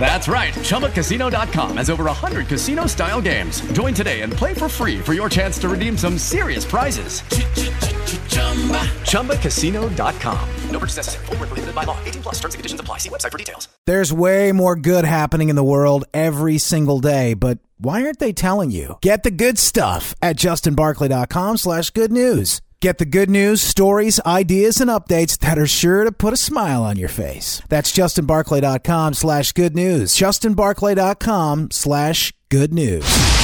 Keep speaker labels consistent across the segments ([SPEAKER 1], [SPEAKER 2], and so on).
[SPEAKER 1] That's right. ChumbaCasino.com has over 100 casino style games. Join today and play for free for your chance to redeem some serious prizes. ChumbaCasino.com. No purchase necessary. Full prohibited by law. 18 plus terms and conditions apply. See website for details.
[SPEAKER 2] There's way more good happening in the world every single day, but why aren't they telling you? Get the good stuff at justinbarclay.com slash good news. Get the good news, stories, ideas, and updates that are sure to put a smile on your face. That's justinbarclay.com slash good news. justinbarclay.com slash good news.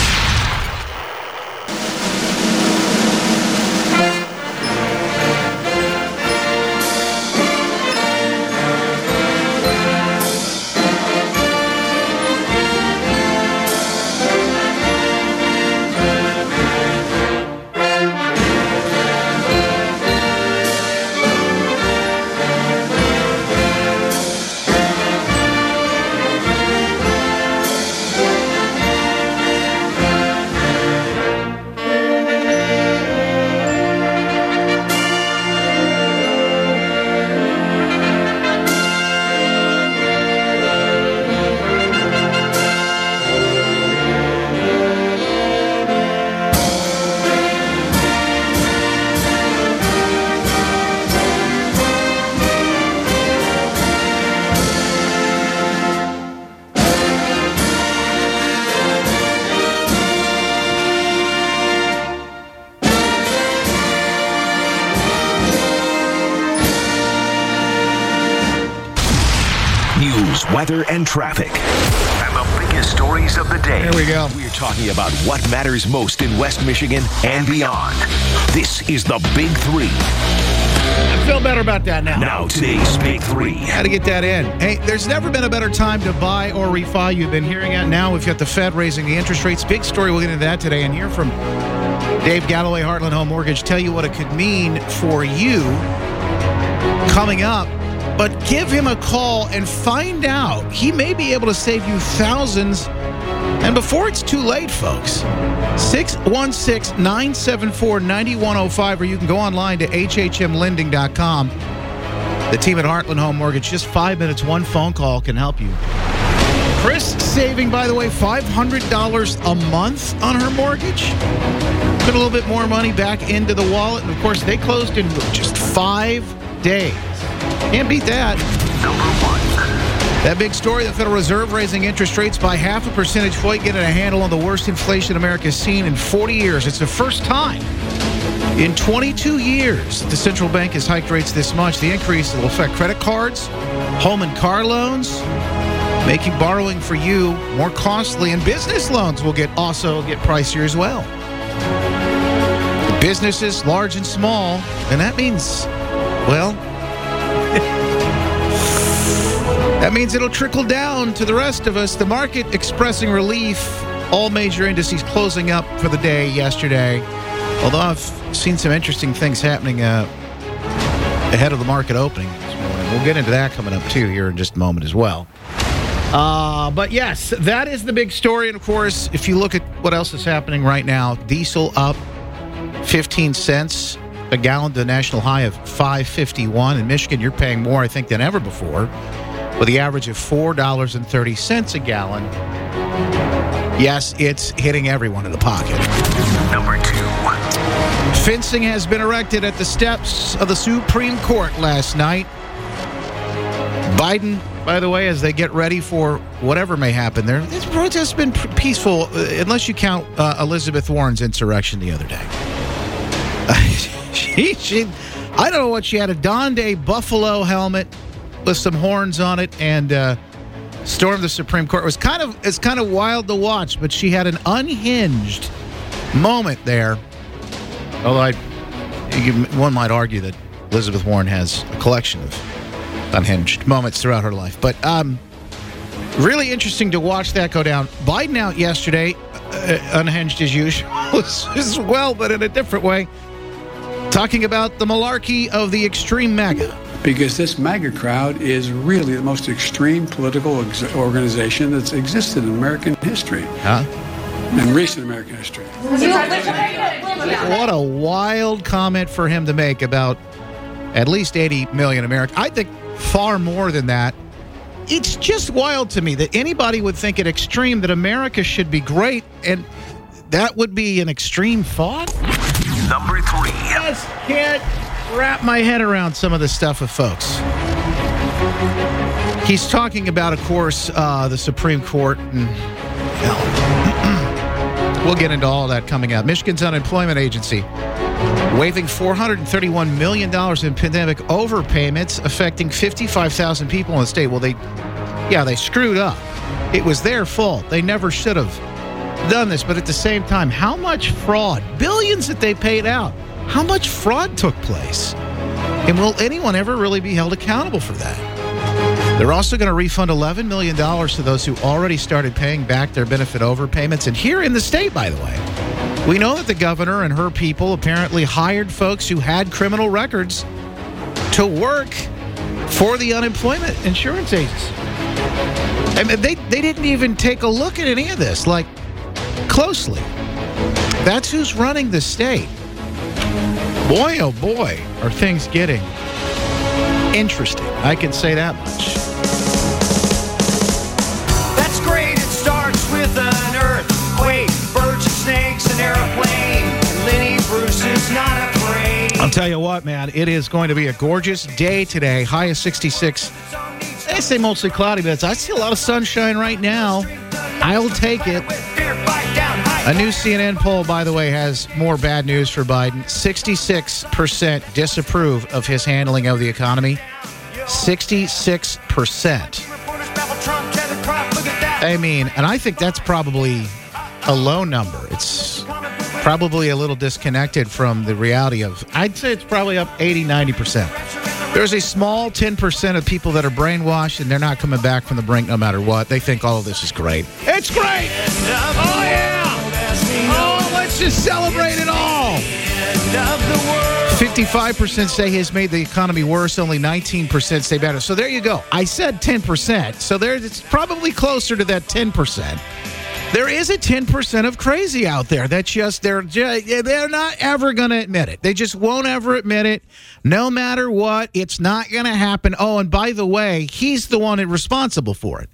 [SPEAKER 3] Traffic. And the biggest stories of the day.
[SPEAKER 4] There we go.
[SPEAKER 3] We're talking about what matters most in West Michigan and beyond. This is the Big Three.
[SPEAKER 4] I feel better about that now.
[SPEAKER 3] Now, today's Big Three.
[SPEAKER 4] How to get that in. Hey, there's never been a better time to buy or refi. You've been hearing it now. We've got the Fed raising the interest rates. Big story. We'll get into that today and hear from Dave Galloway, Heartland Home Mortgage, tell you what it could mean for you coming up but give him a call and find out. He may be able to save you thousands. And before it's too late, folks, 616 974 9105, or you can go online to hhmlending.com. The team at Heartland Home Mortgage, just five minutes, one phone call can help you. Chris saving, by the way, $500 a month on her mortgage. Put a little bit more money back into the wallet. And of course, they closed in just five days. Can't beat that. That big story, the Federal Reserve raising interest rates by half a percentage point, getting a handle on the worst inflation America's seen in 40 years. It's the first time in 22 years the central bank has hiked rates this much. The increase will affect credit cards, home and car loans, making borrowing for you more costly, and business loans will get also get pricier as well. Businesses, large and small, and that means, well, that means it'll trickle down to the rest of us. The market expressing relief. All major indices closing up for the day yesterday. Although I've seen some interesting things happening uh, ahead of the market opening this morning. We'll get into that coming up too here in just a moment as well. Uh, but yes, that is the big story. And of course, if you look at what else is happening right now, diesel up 15 cents a gallon to the national high of 551. In Michigan, you're paying more, I think, than ever before with the average of $4.30 a gallon. Yes, it's hitting everyone in the pocket.
[SPEAKER 3] Number two.
[SPEAKER 4] Fencing has been erected at the steps of the Supreme Court last night. Biden, by the way, as they get ready for whatever may happen there, this protest has been peaceful, uh, unless you count uh, Elizabeth Warren's insurrection the other day. she, she, I don't know what she had a Donde Buffalo helmet with some horns on it and uh, stormed the Supreme Court. It was kind of it's kind of wild to watch, but she had an unhinged moment there. Although I, one might argue that Elizabeth Warren has a collection of unhinged moments throughout her life. But um, really interesting to watch that go down. Biden out yesterday, uh, unhinged as usual as well, but in a different way. Talking about the malarkey of the extreme MAGA.
[SPEAKER 5] Because this MAGA crowd is really the most extreme political ex- organization that's existed in American history.
[SPEAKER 4] Huh?
[SPEAKER 5] In recent American history.
[SPEAKER 4] What a wild comment for him to make about at least 80 million Americans. I think far more than that. It's just wild to me that anybody would think it extreme that America should be great, and that would be an extreme thought.
[SPEAKER 3] Number three.
[SPEAKER 4] just can't wrap my head around some of this stuff with folks. He's talking about, of course, uh, the Supreme Court. And, well, we'll get into all that coming up. Michigan's unemployment agency waiving $431 million in pandemic overpayments affecting 55,000 people in the state. Well, they, yeah, they screwed up. It was their fault. They never should have done this. But at the same time, how much fraud? Billions that they paid out. How much fraud took place? And will anyone ever really be held accountable for that? They're also going to refund $11 million to those who already started paying back their benefit overpayments. And here in the state, by the way, we know that the governor and her people apparently hired folks who had criminal records to work for the unemployment insurance agents. I mean, they, they didn't even take a look at any of this, like, closely. That's who's running the state. Boy, oh boy, are things getting interesting. I can say that much.
[SPEAKER 6] That's great. It starts with an earthquake, birds and snakes, an airplane. Lenny Bruce is not afraid.
[SPEAKER 4] I'll tell you what, man, it is going to be a gorgeous day today. High of 66. I say mostly cloudy, but I see a lot of sunshine right now. I'll take it. A new CNN poll, by the way, has more bad news for Biden. 66% disapprove of his handling of the economy. 66%. I mean, and I think that's probably a low number. It's probably a little disconnected from the reality of, I'd say it's probably up 80, 90%. There's a small 10% of people that are brainwashed and they're not coming back from the brink no matter what. They think all of this is great. It's great! Oh, yeah! Let's just celebrate it all! 55% say he has made the economy worse, only 19% say better. So there you go. I said 10%. So there it's probably closer to that 10%. There is a 10% of crazy out there that just they're they're not ever going to admit it. They just won't ever admit it. No matter what, it's not going to happen. Oh, and by the way, he's the one responsible for it.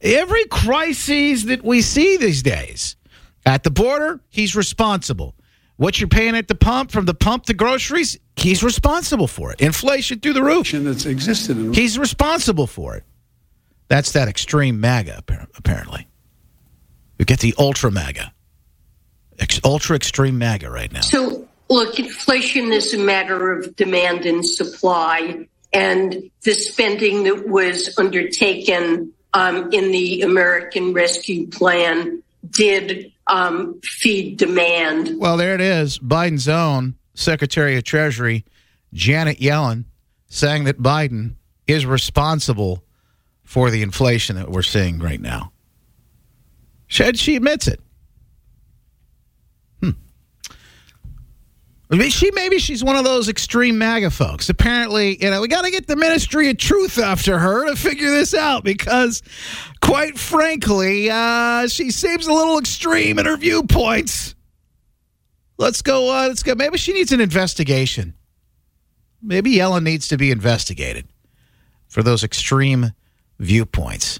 [SPEAKER 4] Every crisis that we see these days at the border, he's responsible. What you're paying at the pump, from the pump to groceries, he's responsible for it. Inflation through the roof.
[SPEAKER 5] That's existed in
[SPEAKER 4] He's responsible for it. That's that extreme MAGA, apparently. We get the ultra MAGA, Ex- ultra extreme MAGA right now.
[SPEAKER 7] So, look, inflation is a matter of demand and supply, and the spending that was undertaken um, in the American Rescue Plan did um, feed demand.
[SPEAKER 4] Well, there it is. Biden's own Secretary of Treasury, Janet Yellen, saying that Biden is responsible for the inflation that we're seeing right now. She, she admits it. Hmm. I mean, she maybe she's one of those extreme MAGA folks. Apparently, you know, we got to get the Ministry of Truth after her to figure this out because, quite frankly, uh, she seems a little extreme in her viewpoints. Let's go. Uh, let's go. Maybe she needs an investigation. Maybe Yellen needs to be investigated for those extreme viewpoints.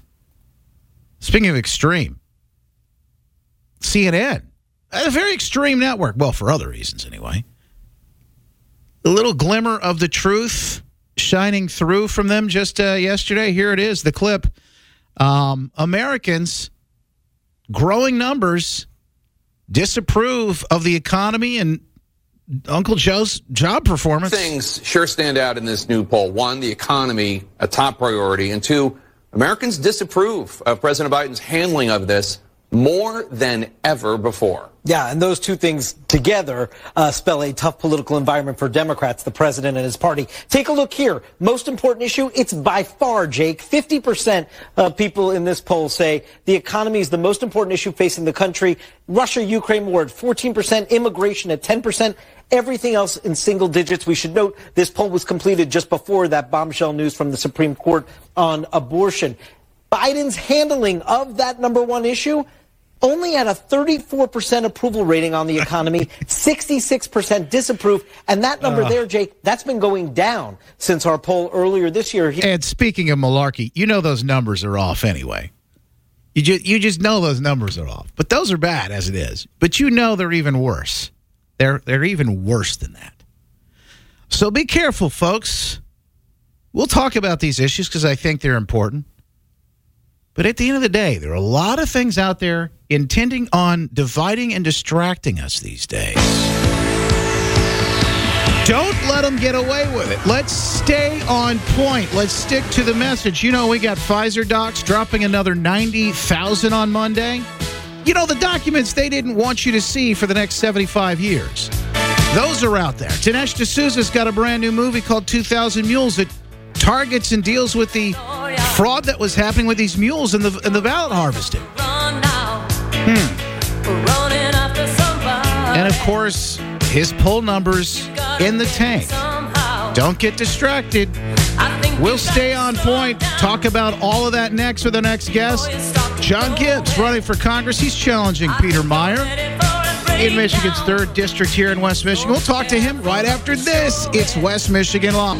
[SPEAKER 4] Speaking of extreme, CNN, a very extreme network. Well, for other reasons, anyway. A little glimmer of the truth shining through from them just uh, yesterday. Here it is, the clip. Um, Americans, growing numbers, disapprove of the economy and Uncle Joe's job performance.
[SPEAKER 8] Things sure stand out in this new poll. One, the economy, a top priority. And two, Americans disapprove of President Biden's handling of this more than ever before.
[SPEAKER 9] Yeah, and those two things together uh, spell a tough political environment for Democrats, the president and his party. Take a look here. Most important issue, it's by far, Jake. 50% of people in this poll say the economy is the most important issue facing the country. Russia-Ukraine war at 14%, immigration at 10%, everything else in single digits. We should note this poll was completed just before that bombshell news from the Supreme Court on abortion. Biden's handling of that number one issue only at a 34% approval rating on the economy, 66% disapprove. And that number
[SPEAKER 4] Uh.
[SPEAKER 9] there, Jake, that's been going down since our poll earlier this year.
[SPEAKER 4] And speaking of malarkey, you know those numbers are off anyway. You just you just know those numbers are off. But those are bad as it is. But you know they're even worse. They're they're even worse than that. So be careful, folks. We'll talk about these issues because I think they're important. But at the end of the day, there are a lot of things out there intending on dividing and distracting us these days. Don't let them get away with it. Let's stay on point. Let's stick to the message. You know, we got Pfizer docs dropping another 90,000 on Monday. You know, the documents they didn't want you to see for the next 75 years. Those are out there. Dinesh D'Souza's got a brand new movie called 2,000 Mules that targets and deals with the fraud that was happening with these mules and the, in the ballot harvesting. Hmm. And of course, his poll numbers in the tank. Don't get distracted. We'll stay on point. Talk about all of that next with the next guest. John Gibbs running for Congress. He's challenging Peter Meijer in Michigan's third district here in West Michigan. We'll talk to him right after this. It's West Michigan Law.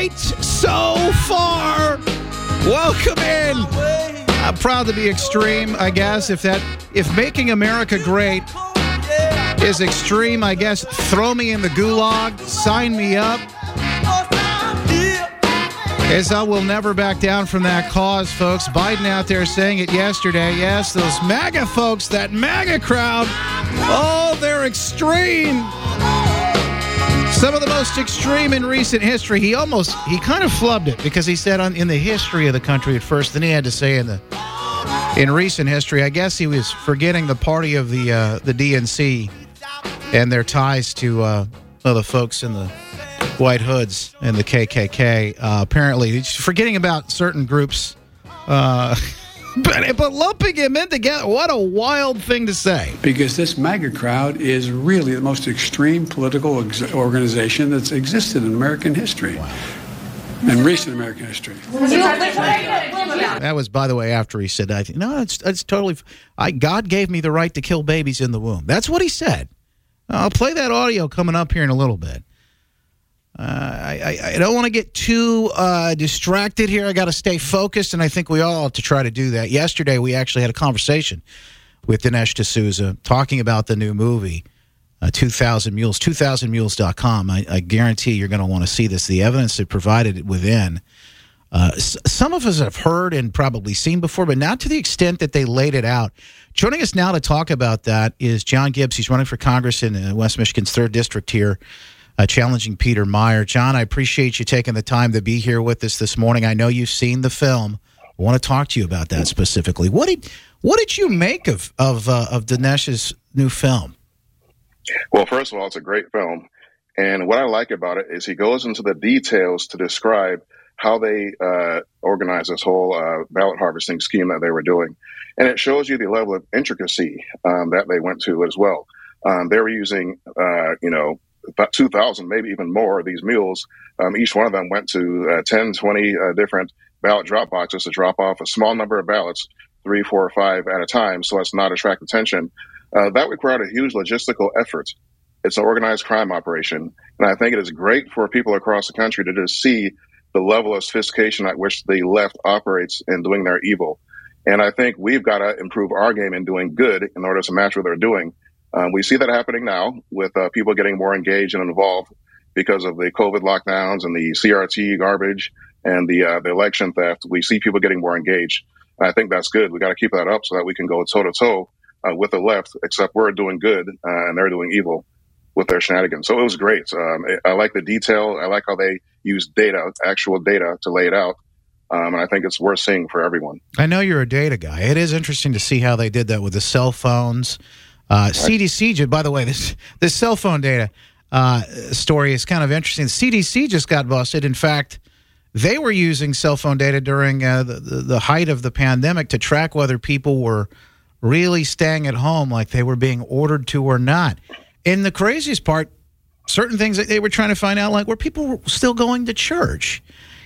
[SPEAKER 4] Right so far. Welcome in. I'm proud to be extreme, I guess. If that, if making America great is extreme, I guess throw me in the gulag, sign me up. As I will never back down from that cause, folks. Biden out there saying it yesterday. Yes, those MAGA folks, that MAGA crowd, oh, they're extreme. Some of the most extreme in recent history. He almost, he kind of flubbed it because he said on, in the history of the country at first. Then he had to say in the in recent history. I guess he was forgetting the party of the uh, the DNC and their ties to uh, well, the folks in the White Hoods and the KKK. Uh, apparently, he's forgetting about certain groups. Uh, but but lumping him in together, what a wild thing to say.
[SPEAKER 5] Because this MAGA crowd is really the most extreme political ex- organization that's existed in American history. In recent American history.
[SPEAKER 4] That was, by the way, after he said, "I think no, it's it's totally. I God gave me the right to kill babies in the womb." That's what he said. I'll play that audio coming up here in a little bit. Uh, I, I don't want to get too uh, distracted here. I got to stay focused, and I think we all have to try to do that. Yesterday, we actually had a conversation with Dinesh D'Souza talking about the new movie. Uh, 2000 Mules, 2000mules.com. I, I guarantee you're going to want to see this. The evidence it provided within uh, some of us have heard and probably seen before, but not to the extent that they laid it out. Joining us now to talk about that is John Gibbs. He's running for Congress in uh, West Michigan's third district here, uh, challenging Peter Meijer. John, I appreciate you taking the time to be here with us this morning. I know you've seen the film. I want to talk to you about that specifically. What did what did you make of of uh, of Dinesh's new film?
[SPEAKER 10] Well, first of all, it's a great film. And what I like about it is he goes into the details to describe how they uh, organized this whole uh, ballot harvesting scheme that they were doing. And it shows you the level of intricacy um, that they went to as well. Um, they were using, uh, you know, about 2,000, maybe even more of these mules. Um, each one of them went to uh, 10, 20 uh, different ballot drop boxes to drop off a small number of ballots, three, four, or five at a time, so as not to attract attention. Uh, that required a huge logistical effort. It's an organized crime operation. And I think it is great for people across the country to just see the level of sophistication at which the left operates in doing their evil. And I think we've got to improve our game in doing good in order to match what they're doing. Um, we see that happening now with uh, people getting more engaged and involved because of the COVID lockdowns and the CRT garbage and the uh, the election theft. We see people getting more engaged. And I think that's good. We got to keep that up so that we can go toe to toe with the left. Except we're doing good uh, and they're doing evil with their shenanigans. So it was great. Um, I like the detail. I like how they use data, actual data, to lay it out. Um, and I think it's worth seeing for everyone.
[SPEAKER 4] I know you're a data guy. It is interesting to see how they did that with the cell phones. Uh, CDC, by the way, this this cell phone data uh, story is kind of interesting. The CDC just got busted. In fact, they were using cell phone data during uh, the, the, the height of the pandemic to track whether people were really staying at home like they were being ordered to or not. And the craziest part, certain things that they were trying to find out, like were people still going to church.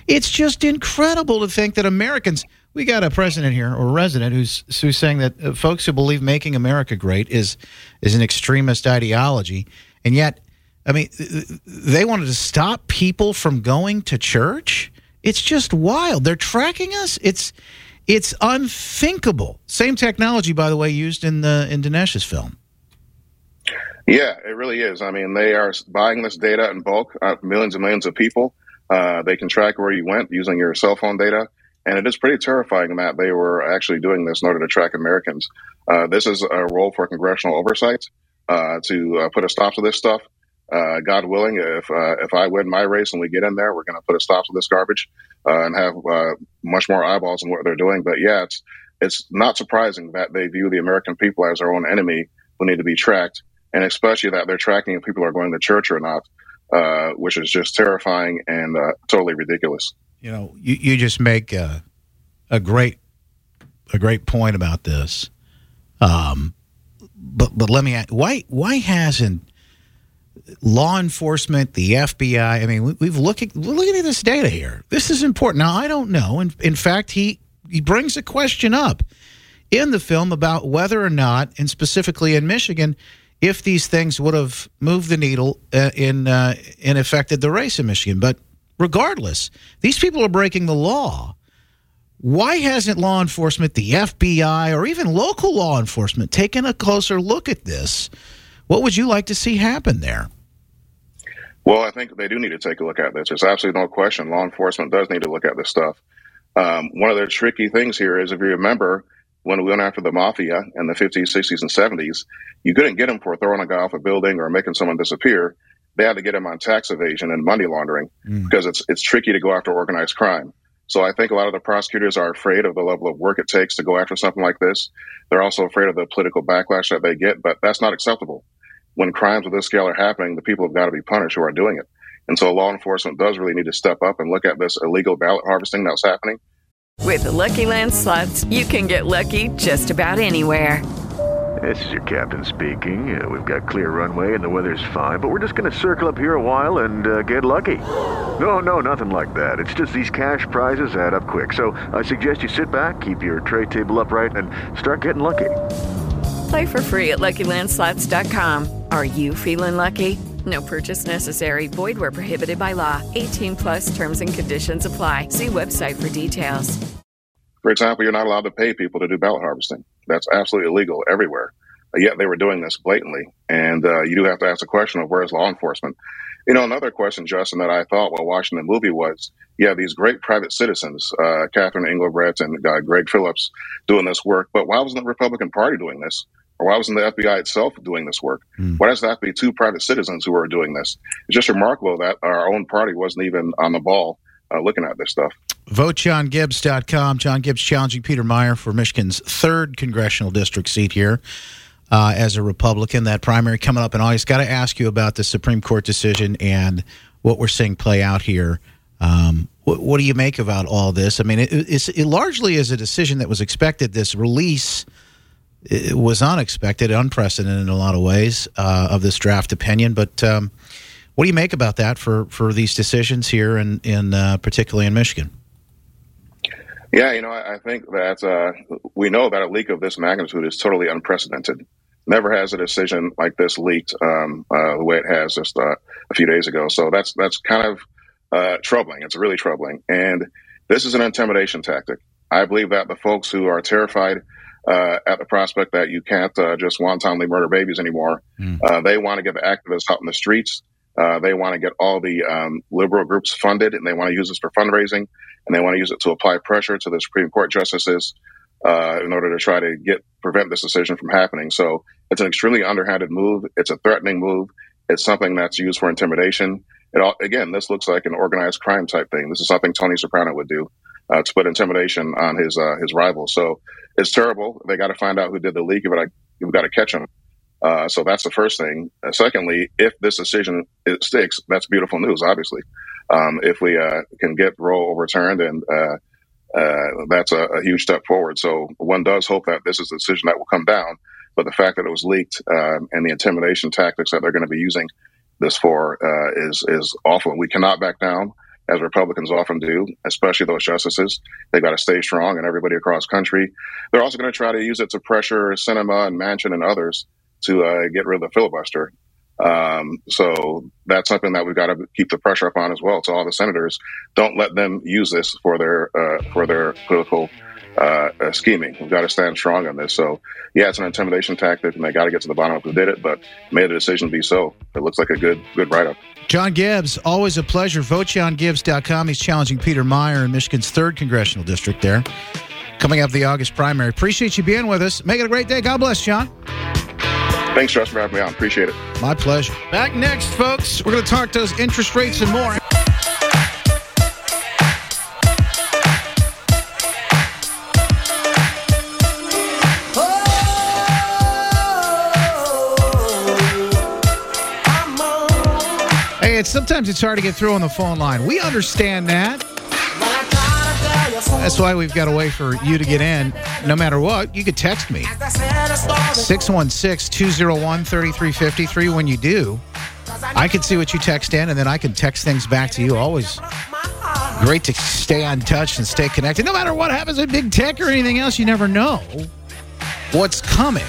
[SPEAKER 4] It's just incredible to think that Americans. We got a president here or resident who's who's saying that uh, folks who believe making America great is is an extremist ideology, and yet, I mean, they wanted to stop people from going to church. It's just wild. They're tracking us. It's it's unthinkable. Same technology, by the way, used in the in Dinesh's film.
[SPEAKER 10] Yeah, it really is. I mean, they are buying this data in bulk, uh, millions and millions of people. Uh, they can track where you went using your cell phone data. And it is pretty terrifying that they were actually doing this in order to track Americans. Uh, this is a role for congressional oversight uh, to uh, put a stop to this stuff. Uh, God willing, if if I win my race and we get in there, we're going to put a stop to this garbage and have much more eyeballs on what they're doing. But yeah, it's it's not surprising that they view the American people as their own enemy who need to be tracked and especially that they're tracking if people are going to church or not, uh, which is just terrifying and uh, totally ridiculous.
[SPEAKER 4] You know, you, you just make a, a great a great point about this. Um, but but let me ask, why why hasn't law enforcement, the FBI? I mean, we, we've looking looking at this data here. This is important. Now, I don't know. In, in fact, he he brings a question up in the film about whether or not, and specifically in Michigan, if these things would have moved the needle uh, in uh, and affected the race in Michigan. But regardless, these people are breaking the law. Why hasn't law enforcement, the FBI, or even local law enforcement taken a closer look at this? What would you like to see happen there?
[SPEAKER 10] Well, I think they do need to take a look at this. There's absolutely no question. Law enforcement does need to look at this stuff. Um, one of the tricky things here is if you remember, when we went after the mafia in the 50s, 60s, and 70s, you couldn't get them for throwing a guy off a building or making someone disappear. They had to get them on tax evasion and money laundering mm. because it's it's tricky to go after organized crime. So I think a lot of the prosecutors are afraid of the level of work it takes to go after something like this. They're also afraid of the political backlash that they get, but that's not acceptable. When crimes of this scale are happening, the people have got to be punished who are doing it. And so law enforcement does really need to step up and look at this illegal ballot harvesting that's happening
[SPEAKER 11] with the Lucky Land slots, you can get lucky just about anywhere.
[SPEAKER 12] This is your captain speaking. Uh, we've got clear runway and the weather's fine, but we're just going to circle up here a while and uh, get lucky. No, no, nothing like that. It's just these cash prizes add up quick. So I suggest you sit back, keep your tray table upright, and start getting lucky.
[SPEAKER 11] Play for free at LuckyLandSlots.com. Are you feeling lucky? No purchase necessary. Void where prohibited by law. 18 plus terms and conditions apply. See website for details.
[SPEAKER 10] For example, you're not allowed to pay people to do ballot harvesting. That's absolutely illegal everywhere. Yet they were doing this blatantly. And uh, you do have to ask the question of where's law enforcement? You know, another question, Justin, that I thought while watching the movie was, yeah, these great private citizens, uh, Catherine Engelbrecht and uh, Greg Phillips doing this work, but why wasn't the Republican Party doing this? Or why wasn't the FBI itself doing this work? Mm. Why does it have to be two private citizens who are doing this? It's just remarkable that our own party wasn't even on the ball uh, looking at this stuff.
[SPEAKER 4] VoteJohnGibbs.com. John Gibbs challenging Peter Meijer for Michigan's third congressional district seat here uh, as a Republican. That primary coming up in August. Got to ask you about the Supreme Court decision and what we're seeing play out here. Um, what, what, do you make about all this? I mean, it, it largely is a decision that was expected. This release was unexpected, unprecedented in a lot of ways uh, of this draft opinion. But um, what do you make about that for, for these decisions here, in, in uh, particularly in Michigan?
[SPEAKER 10] Yeah, you know, I, think that uh, we know that a leak of this magnitude is totally unprecedented. Never has a decision like this leaked um, uh, the way it has just uh, a few days ago. So that's that's kind of uh, troubling. It's really troubling, and this is an intimidation tactic. I believe that the folks who are terrified uh, at the prospect that you can't uh, just wantonly murder babies anymore, uh, they want to get the activists out in the streets. Uh, they want to get all the um, liberal groups funded, and they want to use this for fundraising, and they want to use it to apply pressure to the Supreme Court justices uh, in order to try to get prevent this decision from happening. So it's an extremely underhanded move. It's a threatening move. It's something that's used for intimidation. It all, again, this looks like an organized crime type thing. This is something Tony Soprano would do uh, to put intimidation on his uh, his rival. So it's terrible. They got to find out who did the leak. But I, we've got to catch them. Uh, so that's the first thing. Uh, secondly, if this decision sticks, that's beautiful news. Obviously, um, if we uh, can get Roe overturned, and uh, uh, that's a, a, huge step forward. So one does hope that this is a decision that will come down. But the fact that it was leaked um, and the intimidation tactics that they're going to be using this for uh, is is awful. We cannot back down as Republicans often do, especially those justices. They've got to stay strong and everybody across country. They're also going to try to use it to pressure Sinema and Manchin and others to uh, get rid of the filibuster. Um, so that's something that we've got to keep the pressure up on as well. To all the senators, don't let them use this for their uh, for their political uh, uh scheming. We've got to stand strong on this. So yeah, it's an intimidation tactic, and they got to get to the bottom of who did it. But may the decision be so. It looks like a good good write up.
[SPEAKER 4] John Gibbs, always a pleasure. VoteJohnGibbs.com. He's challenging Peter Meijer in Michigan's third congressional district there. Coming up the August primary. Appreciate you being with us. Make it a great day. God bless, John.
[SPEAKER 10] Thanks, Russ, for having me on. Appreciate it.
[SPEAKER 4] My pleasure. Back next, folks. We're going to talk those interest rates and more. Oh, hey, it's sometimes it's hard to get through on the phone line. We understand that. That's why we've got a way for you to get in. No matter what, you could text me. 616 201 3353. When you do, I can see what you text in, and then I can text things back to you. Always great to stay on touch and stay connected. No matter what happens at big tech or anything else, you never know what's coming.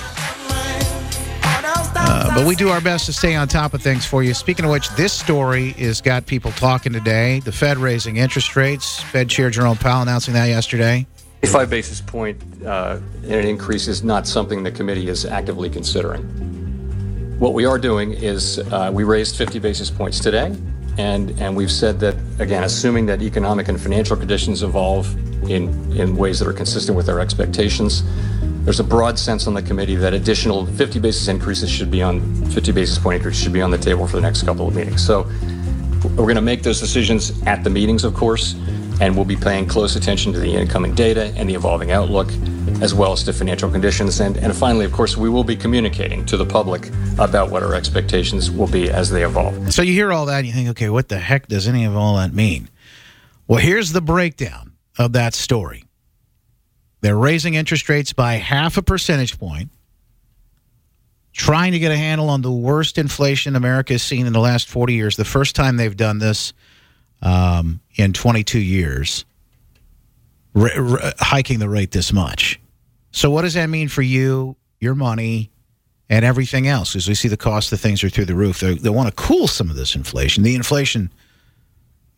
[SPEAKER 4] But we do our best to stay on top of things for you. Speaking of which, this story has got people talking today. The Fed raising interest rates. Fed Chair Jerome Powell announcing that yesterday.
[SPEAKER 13] 25 basis point uh, an increase is not something the committee is actively considering. What we are doing is uh, we raised 50 basis points today, and, and we've said that, again, assuming that economic and financial conditions evolve in, in ways that are consistent with our expectations, there's a broad sense on the committee that additional 50 basis increases should be on 50 basis point increases should be on the table for the next couple of meetings. So we're going to make those decisions at the meetings, of course, and we'll be paying close attention to the incoming data and the evolving outlook, as well as to financial conditions. And, and finally, of course, we will be communicating to the public about what our expectations will be as they evolve.
[SPEAKER 4] So you hear all that and you think, okay, what the heck does any of all that mean? Well, here's the breakdown of that story. They're raising interest rates by half a percentage point, trying to get a handle on the worst inflation America has seen in the last 40 years. The first time they've done this um, in 22 years, r- r- hiking the rate this much. So, what does that mean for you, your money, and everything else? As we see the cost of things are through the roof, they, they want to cool some of this inflation. The inflation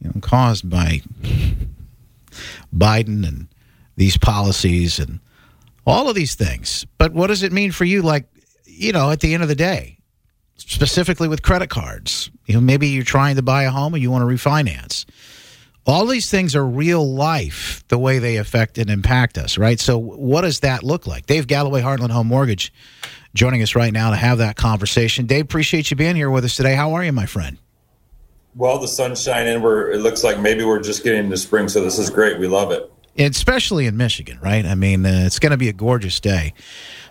[SPEAKER 4] you know, caused by Biden and these policies and all of these things. But what does it mean for you? Like, you know, at the end of the day, specifically with credit cards, you know, maybe you're trying to buy a home and you want to refinance. All these things are real life, the way they affect and impact us, right? So, what does that look like? Dave Galloway, Heartland Home Mortgage, joining us right now to have that conversation. Dave, appreciate you being here with us today. How are you, my friend?
[SPEAKER 14] Well, the sun's shining. We're it looks like maybe we're just getting into spring, so this is great. We love it
[SPEAKER 4] especially in Michigan, right? I mean, uh, it's going to be a gorgeous day.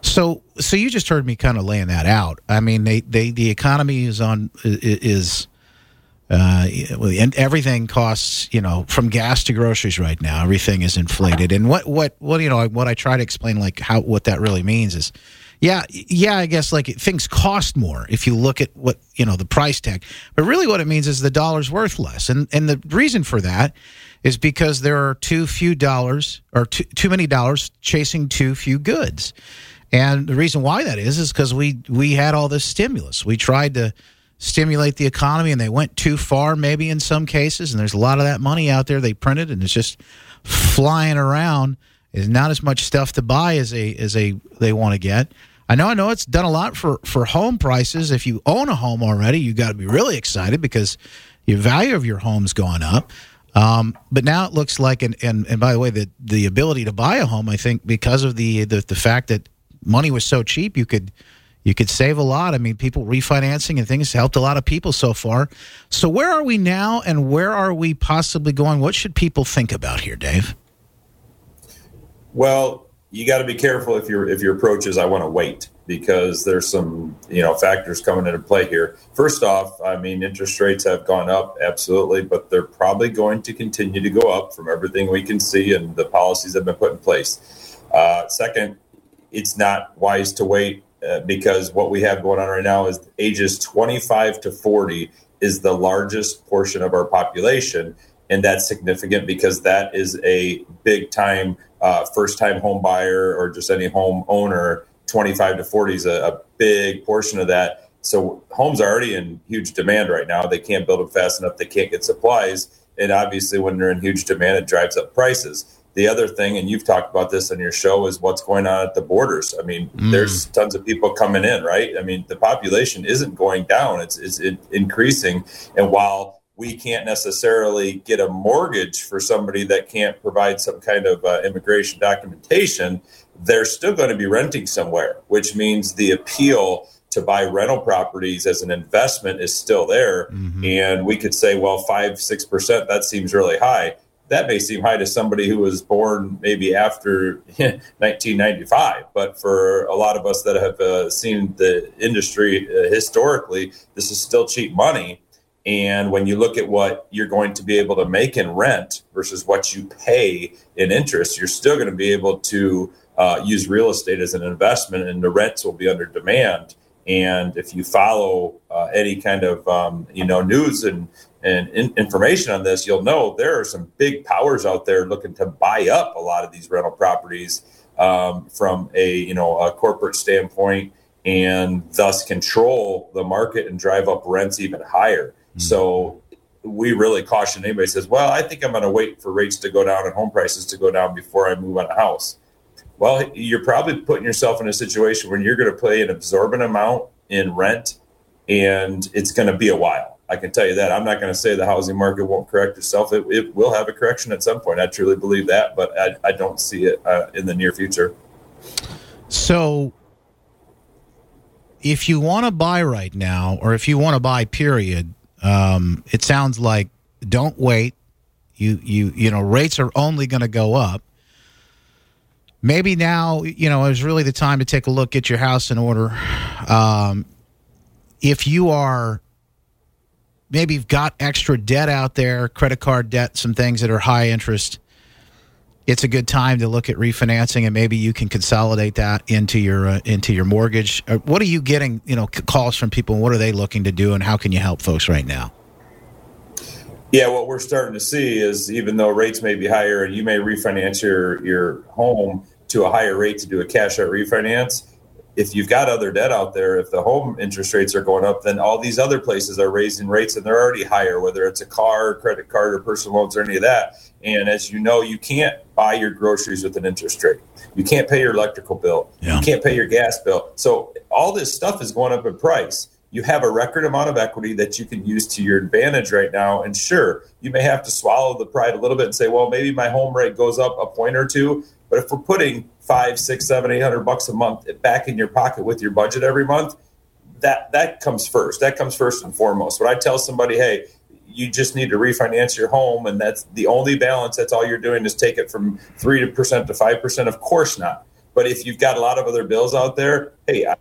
[SPEAKER 4] So, so you just heard me kind of laying that out. I mean, they, they the economy is on is. Uh, and everything costs, you know, from gas to groceries right now. Everything is inflated. And what, what, what, you know, what I try to explain, like how what that really means is, yeah, yeah, I guess like things cost more if you look at what you know the price tag. But really, what it means is the dollar's worth less, and and the reason for that is because there are too few dollars or too, too many dollars chasing too few goods. And the reason why that is is because we we had all this stimulus. We tried to stimulate the economy, and they went too far, maybe in some cases. And there's a lot of that money out there they printed, and it's just flying around. There's not as much stuff to buy as they as they they want to get. I know, I know, it's done a lot for for home prices. If you own a home already, you got to be really excited because your value of your home's gone up. Um, but now it looks like, and, and and by the way, the the ability to buy a home, I think, because of the the, the fact that money was so cheap, you could you could save a lot. I mean, people refinancing and things helped a lot of people so far. So where are we now, and where are we possibly going? What should people think about here, Dave?
[SPEAKER 14] Well, you got to be careful if your if your approach is I want to wait because there's some you know factors coming into play here. First off, I mean interest rates have gone up absolutely, but they're probably going to continue to go up from everything we can see and the policies that have been put in place. Uh, second, it's not wise to wait uh, because what we have going on right now is ages 25 to 40 is the largest portion of our population and that's significant because that is a big time uh, first time home buyer or just any home owner 25 to 40 is a, a, big portion of that. So homes are already in huge demand right now. They can't build them fast enough. They can't get supplies. And obviously when they're in huge demand it drives up prices. The other thing and you've talked about this on your show is what's going on at the borders. I mean mm. there's tons of people coming in right? I mean the population isn't going down. It's, it's increasing. And while we can't necessarily get a mortgage for somebody that can't provide some kind of uh, immigration documentation, they're still going to be renting somewhere, which means the appeal to buy rental properties as an investment is still there. Mm-hmm. And we could say, well, five, six percent, that seems really high. That may seem high to somebody who was born maybe after 1995, but for a lot of us that have uh, seen the industry uh, historically, this is still cheap money and when you look at what you're going to be able to make in rent versus what you pay in interest, you're still going to be able to uh, use real estate as an investment, and the rents will be under demand. And if you follow uh, any kind of um, you know news and and in- information on this, you'll know there are some big powers out there looking to buy up a lot of these rental properties um, from a you know a corporate standpoint, and thus control the market and drive up rents even higher. So we really caution anybody says, well, I think I'm going to wait for rates to go down and home prices to go down before I move on a house. Well, you're probably putting yourself in a situation where you're going to pay an absorbent amount in rent and it's going to be a while. I can tell you that. I'm not going to say the housing market won't correct itself. It, it will have a correction at some point. I truly believe that, but I, I don't see it uh, in the near future.
[SPEAKER 4] So, if you want to buy right now, or if you want to buy, period, um, it sounds like don't wait. You you you know rates are only going to go up. Maybe now you know is really the time to take a look, get your house in order. Um, if you are maybe you've got extra debt out there, credit card debt, some things that are high interest. It's a good time to look at refinancing, and maybe you can consolidate that into your uh, into your mortgage. Uh, what are you getting? You know, calls from people. And what are they looking to do, and how can you help folks right now?
[SPEAKER 14] Yeah, what we're starting to see is even though rates may be higher, and you may refinance your your home to a higher rate to do a cash out refinance, if you've got other debt out there, if the home interest rates are going up, then all these other places are raising rates and they're already higher, whether it's a car, credit card, or personal loans or any of that. And as you know, you can't buy your groceries with an interest rate. You can't pay your electrical bill. Yeah. You can't pay your gas bill. So all this stuff is going up in price. You have a record amount of equity that you can use to your advantage right now. And sure, you may have to swallow the pride a little bit and say, well, maybe my home rate goes up a point or two. But if we're putting five, six, seven, eight hundred bucks a month back in your pocket with your budget every month, that that comes first. That comes first and foremost. When I tell somebody, hey, you just need to refinance your home, and that's the only balance. That's all you're doing is take it from three percent to five percent. Of course not. But if you've got a lot of other bills out there, hey, I,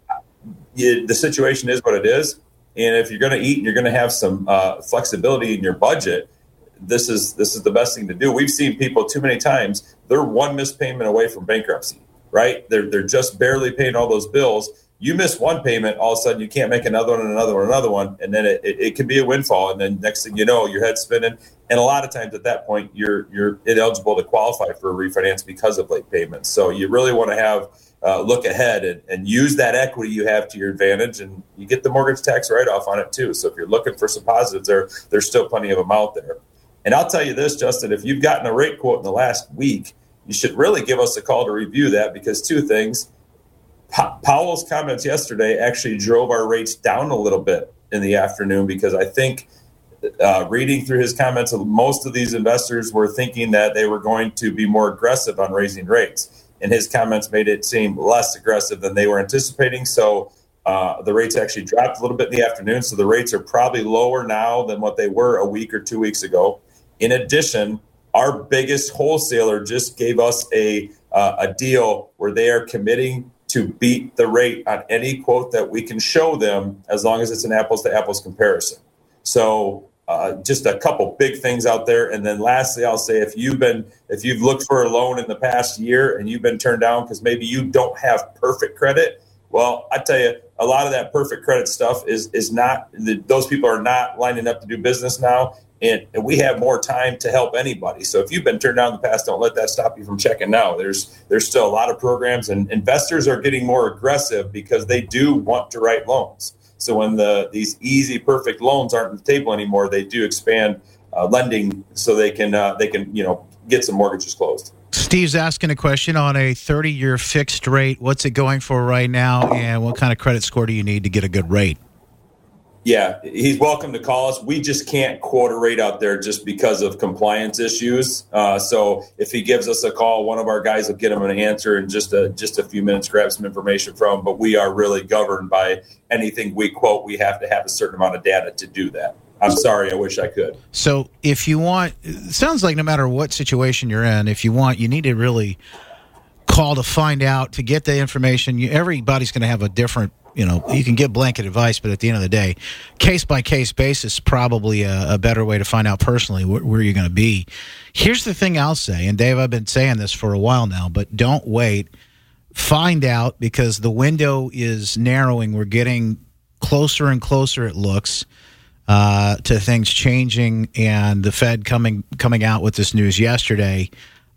[SPEAKER 14] you, the situation is what it is. And if you're going to eat and you're going to have some uh, flexibility in your budget, this is this is the best thing to do. We've seen people too many times. They're one missed payment away from bankruptcy, right? They're they're just barely paying all those bills. You miss one payment, all of a sudden you can't make another one, and another one, another one, and then it, it, it can be a windfall. And then next thing you know, your head's spinning. And a lot of times at that point, you're you're ineligible to qualify for a refinance because of late payments. So you really want to have uh, look ahead and, and, use that equity you have to your advantage, and you get the mortgage tax write off on it too. So if you're looking for some positives, there there's still plenty of them out there. And I'll tell you this, Justin, if you've gotten a rate quote in the last week you should really give us a call to review that because two things. Pa- Powell's comments yesterday actually drove our rates down a little bit in the afternoon because I think uh, reading through his comments, most of these investors were thinking that they were going to be more aggressive on raising rates. And his comments made it seem less aggressive than they were anticipating. So uh, the rates actually dropped a little bit in the afternoon. So the rates are probably lower now than what they were a week or two weeks ago. In addition, our biggest wholesaler just gave us a uh, a deal where they are committing to beat the rate on any quote that we can show them as long as it's an apples to apples comparison. So uh, just a couple big things out there. And then lastly, I'll say if you've been if you've looked for a loan in the past year and you've been turned down because maybe you don't have perfect credit, well, I tell you, a lot of that perfect credit stuff is is not those people are not lining up to do business now. And, and we have more time to help anybody. So if you've been turned down in the past, don't let that stop you from checking now. There's there's still a lot of programs, and investors are getting more aggressive because they do want to write loans. So when the these easy, perfect loans aren't on the table anymore, they do expand uh, lending so they can uh, they can you know get some mortgages closed.
[SPEAKER 4] Steve's asking a question on a 30 year fixed rate. What's it going for right now, and what kind of credit score do you need to get a good rate?
[SPEAKER 14] Yeah, he's welcome to call us. We just can't quote a rate out there just because of compliance issues. Uh, so if he gives us a call, one of our guys will get him an answer in just a just a few minutes, grab some information from. Him. But we are really governed by anything we quote. We have to have a certain amount of data to do that. I'm sorry, I wish I could.
[SPEAKER 4] So if you want, sounds like no matter what situation you're in, if you want, you need to really call to find out to get the information. You, everybody's going to have a different you know, you can get blanket advice, but at the end of the day, case by case basis, probably a, a, better way to find out personally where, where you're going to be. Here's the thing I'll say, and Dave, I've been saying this for a while now, but don't wait. Find out because the window is narrowing. We're getting closer and closer. It looks uh, to things changing, and the Fed coming coming out with this news yesterday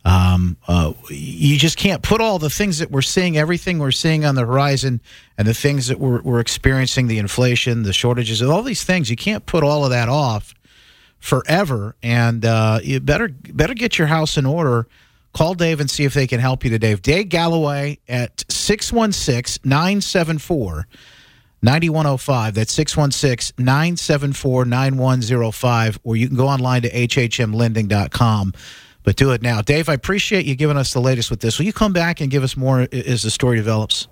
[SPEAKER 4] um, uh, you just can't put all the things that we're seeing, everything we're seeing on the horizon, and the things that we're, we're experiencing, the inflation, the shortages, all these things. You can't put all of that off forever. And uh, you better better get your house in order. Call Dave and see if they can help you today. Dave Galloway at 616 974 9105. That's 616 974 9105. Or you can go online to hhmlending.com but do it now. Dave, I appreciate you giving us the latest with this. Will you come back and give us more as the story develops?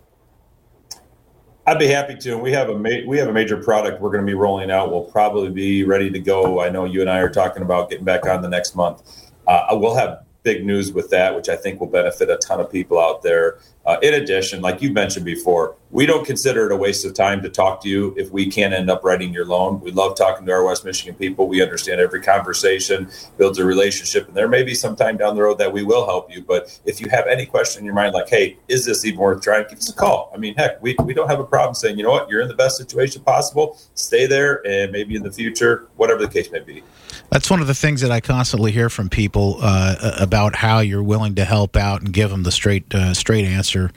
[SPEAKER 14] I'd be happy to. We have a ma- we have a major product we're going to be rolling out. We'll probably be ready to go. I know you and I are talking about getting back on the next month. Uh, we'll have big news with that, which I think will benefit a ton of people out there. Uh, in addition, like you mentioned before, we don't consider it a waste of time to talk to you if we can't end up writing your loan. We love talking to our West Michigan people. We understand every conversation builds a relationship, and there may be some time down the road that we will help you. But if you have any question in your mind, like, hey, is this even worth trying? Give us a call. I mean, heck, we, we don't have a problem saying, you know what, you're in the best situation possible. Stay there, and maybe in the future, whatever the case may be.
[SPEAKER 4] That's one of the things that I constantly hear from people uh, about how you're willing to help out and give them the straight uh, straight answer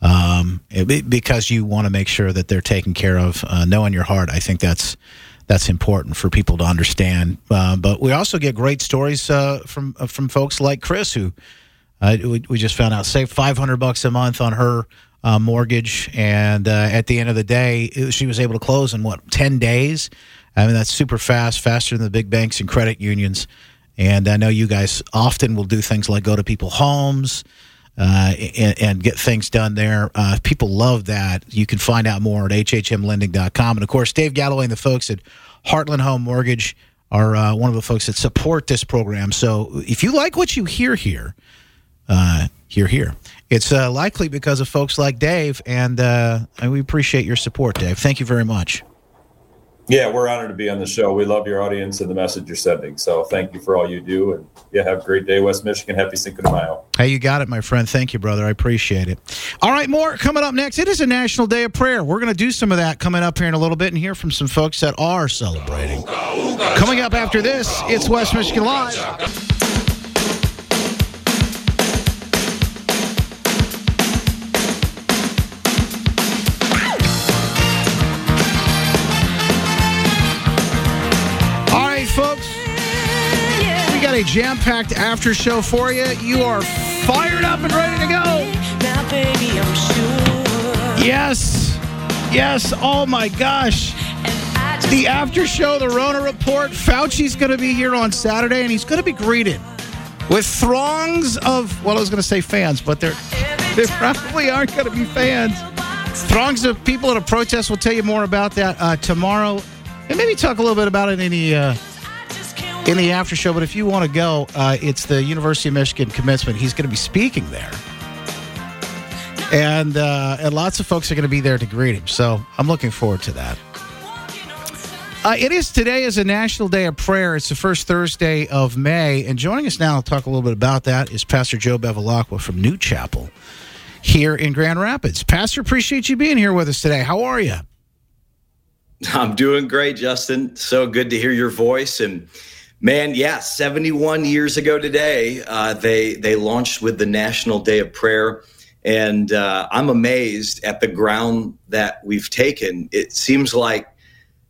[SPEAKER 4] um, it, because you want to make sure that they're taken care of. Uh, knowing your heart, I think that's that's important for people to understand. Uh, but we also get great stories uh, from uh, from folks like Chris, who we, we, just found out saved 500 bucks a month on her mortgage, and at the end of the day, she was able to close in what 10 days I mean, that's super fast, faster than the big banks and credit unions. And I know you guys often will do things like go to people's homes uh, and, and, get things done there. Uh, people love that. You can find out more at hhmlending.com. And of course, Dave Galloway and the folks at Heartland Home Mortgage are uh, one of the folks that support this program. So if you like what you hear here, uh, hear here. It's uh, likely because of folks like Dave, and, uh, and we appreciate your support, Dave. Thank you very much.
[SPEAKER 14] Yeah, we're honored to be on the show. We love your audience and the message you're sending. So thank you for all you do. And yeah, have a great day, West Michigan. Happy Cinco de Mayo.
[SPEAKER 4] Hey, you got it, my friend. Thank you, brother. I appreciate it. All right, more coming up next. It is a National Day of Prayer. We're going to do some of that coming up here in a little bit and hear from some folks that are celebrating. Coming up after this, it's West Michigan Live. Jam packed after show for you. You are fired up and ready to go.
[SPEAKER 6] Baby, sure.
[SPEAKER 4] Yes. Yes. Oh, my gosh. The after show, the Rona Report. Fauci's going to be here on Saturday, and he's going to be greeted with throngs of, well, I was going to say fans, but they're, they probably aren't going to be fans. Throngs of people at a protest. We'll tell you more about that uh, tomorrow, and maybe talk a little bit about it in the uh, in the after show. But if you want to go, uh, it's the University of Michigan commencement. He's going to be speaking there, and uh, and lots of folks are going to be there to greet him. So I'm looking forward to that. Uh, it is today is a national day of prayer. It's the first Thursday of May, and joining us now to talk a little bit about that is Pastor Joe Bevilacqua from New Chapel here in Grand Rapids. Pastor, appreciate you being here with us today. How are you?
[SPEAKER 15] I'm doing great, Justin. So good to hear your voice. And man, yeah, 71 years ago today, uh, they they launched with the National Day of Prayer, and uh, I'm amazed at the ground that we've taken. It seems like,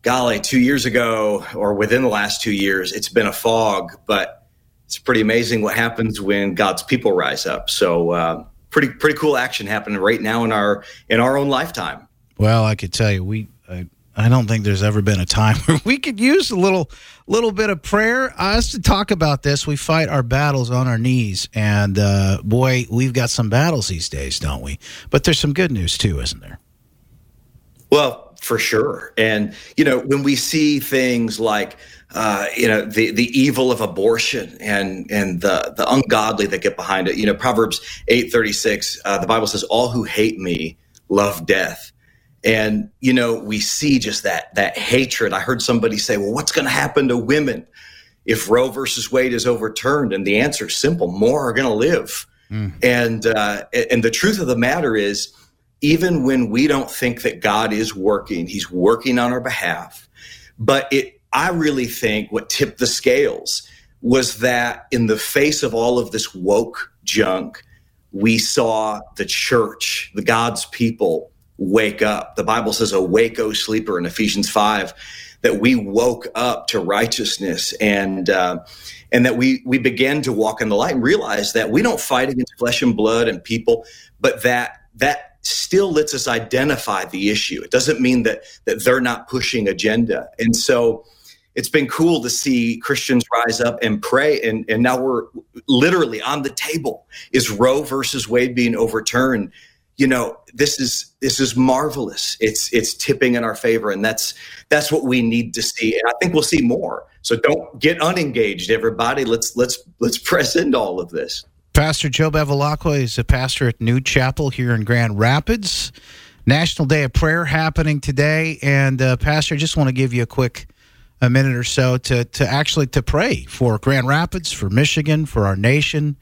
[SPEAKER 15] golly, two years ago or within the last two years, it's been a fog, but it's pretty amazing what happens when God's people rise up. So. Uh, pretty pretty cool action happening right now in our in our own lifetime.
[SPEAKER 4] Well, I could tell you, we I, I don't think there's ever been a time where we could use a little little bit of prayer. Us to talk about this, we fight our battles on our knees, and uh, boy, we've got some battles these days, don't we? But there's some good news too, isn't there?
[SPEAKER 15] Well, for sure, and you know when we see things like uh, you know the the evil of abortion and and the the ungodly that get behind it. You know Proverbs eight thirty six. Uh, the Bible says, "All who hate me love death." And you know we see just that that hatred. I heard somebody say, "Well, what's going to happen to women if Roe versus Wade is overturned?" And the answer is simple: more are going to live. Mm. And uh, and the truth of the matter is, even when we don't think that God is working, He's working on our behalf. But it I really think what tipped the scales was that in the face of all of this woke junk, we saw the church, the God's people, wake up. The Bible says, Awake, O sleeper, in Ephesians 5, that we woke up to righteousness and, uh, and that we, we began to walk in the light and realize that we don't fight against flesh and blood and people, but that that still lets us identify the issue. It doesn't mean that that they're not pushing agenda. And so it's been cool to see Christians rise up and pray. And, and now we're literally on the table. Is Roe versus Wade being overturned? You know, this is this is marvelous. It's it's tipping in our favor, and that's that's what we need to see. And I think we'll see more. So don't get unengaged, everybody. Let's let's let's press into all of this.
[SPEAKER 4] Pastor Joe Bevilacqua is a pastor at New Chapel here in Grand Rapids. National Day of Prayer happening today, and uh, Pastor, I just want to give you a quick a minute or so to to actually to pray for Grand Rapids, for Michigan, for our nation.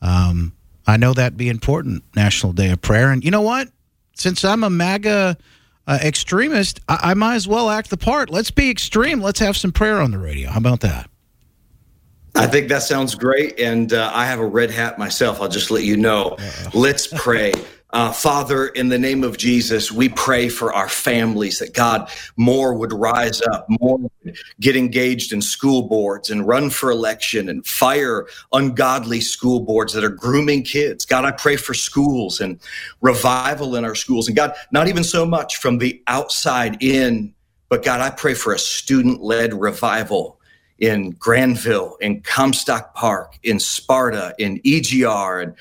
[SPEAKER 4] Um, I know that'd be important. National Day of Prayer, and you know what? Since I'm a MAGA uh, extremist, I, I might as well act the part. Let's be extreme. Let's have some prayer on the radio. How about that?
[SPEAKER 15] I think that sounds great. And uh, I have a red hat myself. I'll just let you know. Let's pray. Uh, Father, in the name of Jesus, we pray for our families that God more would rise up, more would get engaged in school boards and run for election and fire ungodly school boards that are grooming kids. God, I pray for schools and revival in our schools. And God, not even so much from the outside in, but God, I pray for a student led revival in Grandville, in Comstock Park, in Sparta, in EGR, and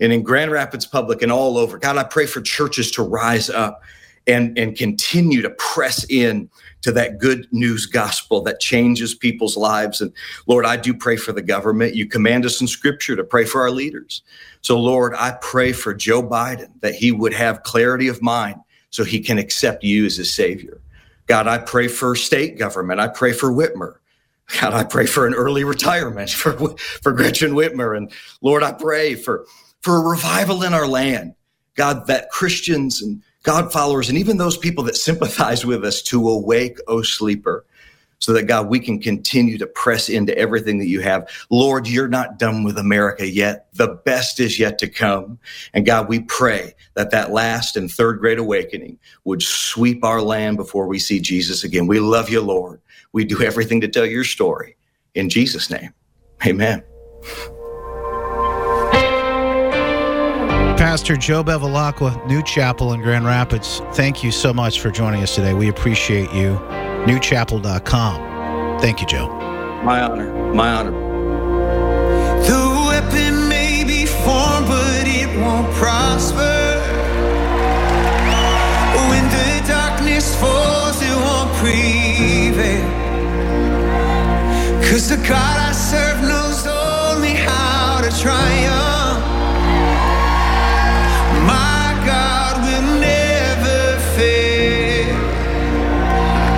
[SPEAKER 15] and in Grand Rapids Public and all over. God, I pray for churches to rise up and, and continue to press in to that good news gospel that changes people's lives. And Lord, I do pray for the government. You command us in scripture to pray for our leaders. So, Lord, I pray for Joe Biden that he would have clarity of mind so he can accept you as his savior. God, I pray for state government. I pray for Whitmer. God, I pray for an early retirement for, for Gretchen Whitmer. And Lord, I pray for for a revival in our land. God, that Christians and God followers and even those people that sympathize with us to awake, O sleeper, so that God, we can continue to press into everything that you have. Lord, you're not done with America yet. The best is yet to come. And God, we pray that that last and third great awakening would sweep our land before we see Jesus again. We love you, Lord. We do everything to tell your story. In Jesus' name, Amen.
[SPEAKER 4] Pastor Joe Bevilacqua, New Chapel in Grand Rapids, thank you so much for joining us today. We appreciate you. Newchapel.com. Thank you, Joe.
[SPEAKER 15] My honor. My honor.
[SPEAKER 6] The weapon may be formed, but it won't prosper. When the darkness falls, it won't prevail. Cause the God I serve knows only how to triumph.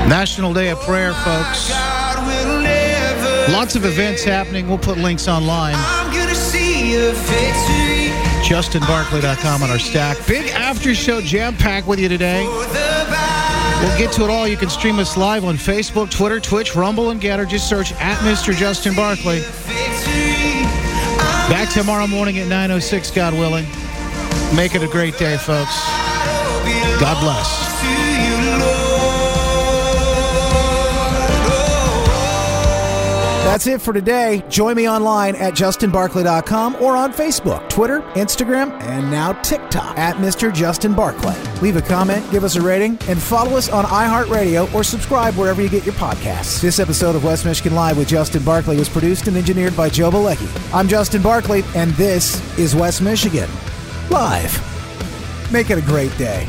[SPEAKER 4] National Day of Prayer, folks. Lots of events happening. We'll put links online. JustinBarclay.com on our stack. Big after show jam pack with you today. We'll get to it all. You can stream us live on Facebook, Twitter, Twitch, Rumble, and Gettr. Just search at Mr. Justin Barclay. Back tomorrow morning at 9.06, God willing. Make it a great day, folks. God bless.
[SPEAKER 2] That's it for today. Join me online at justinbarclay.com or on Facebook, Twitter, Instagram, and now TikTok at Mr. Justin Barclay. Leave a comment, give us a rating, and follow us on iHeartRadio or subscribe wherever you get your podcasts. This episode of West Michigan Live with Justin Barclay was produced and engineered by Joe Balecki. I'm Justin Barclay, and this is West Michigan Live. Make it a great day.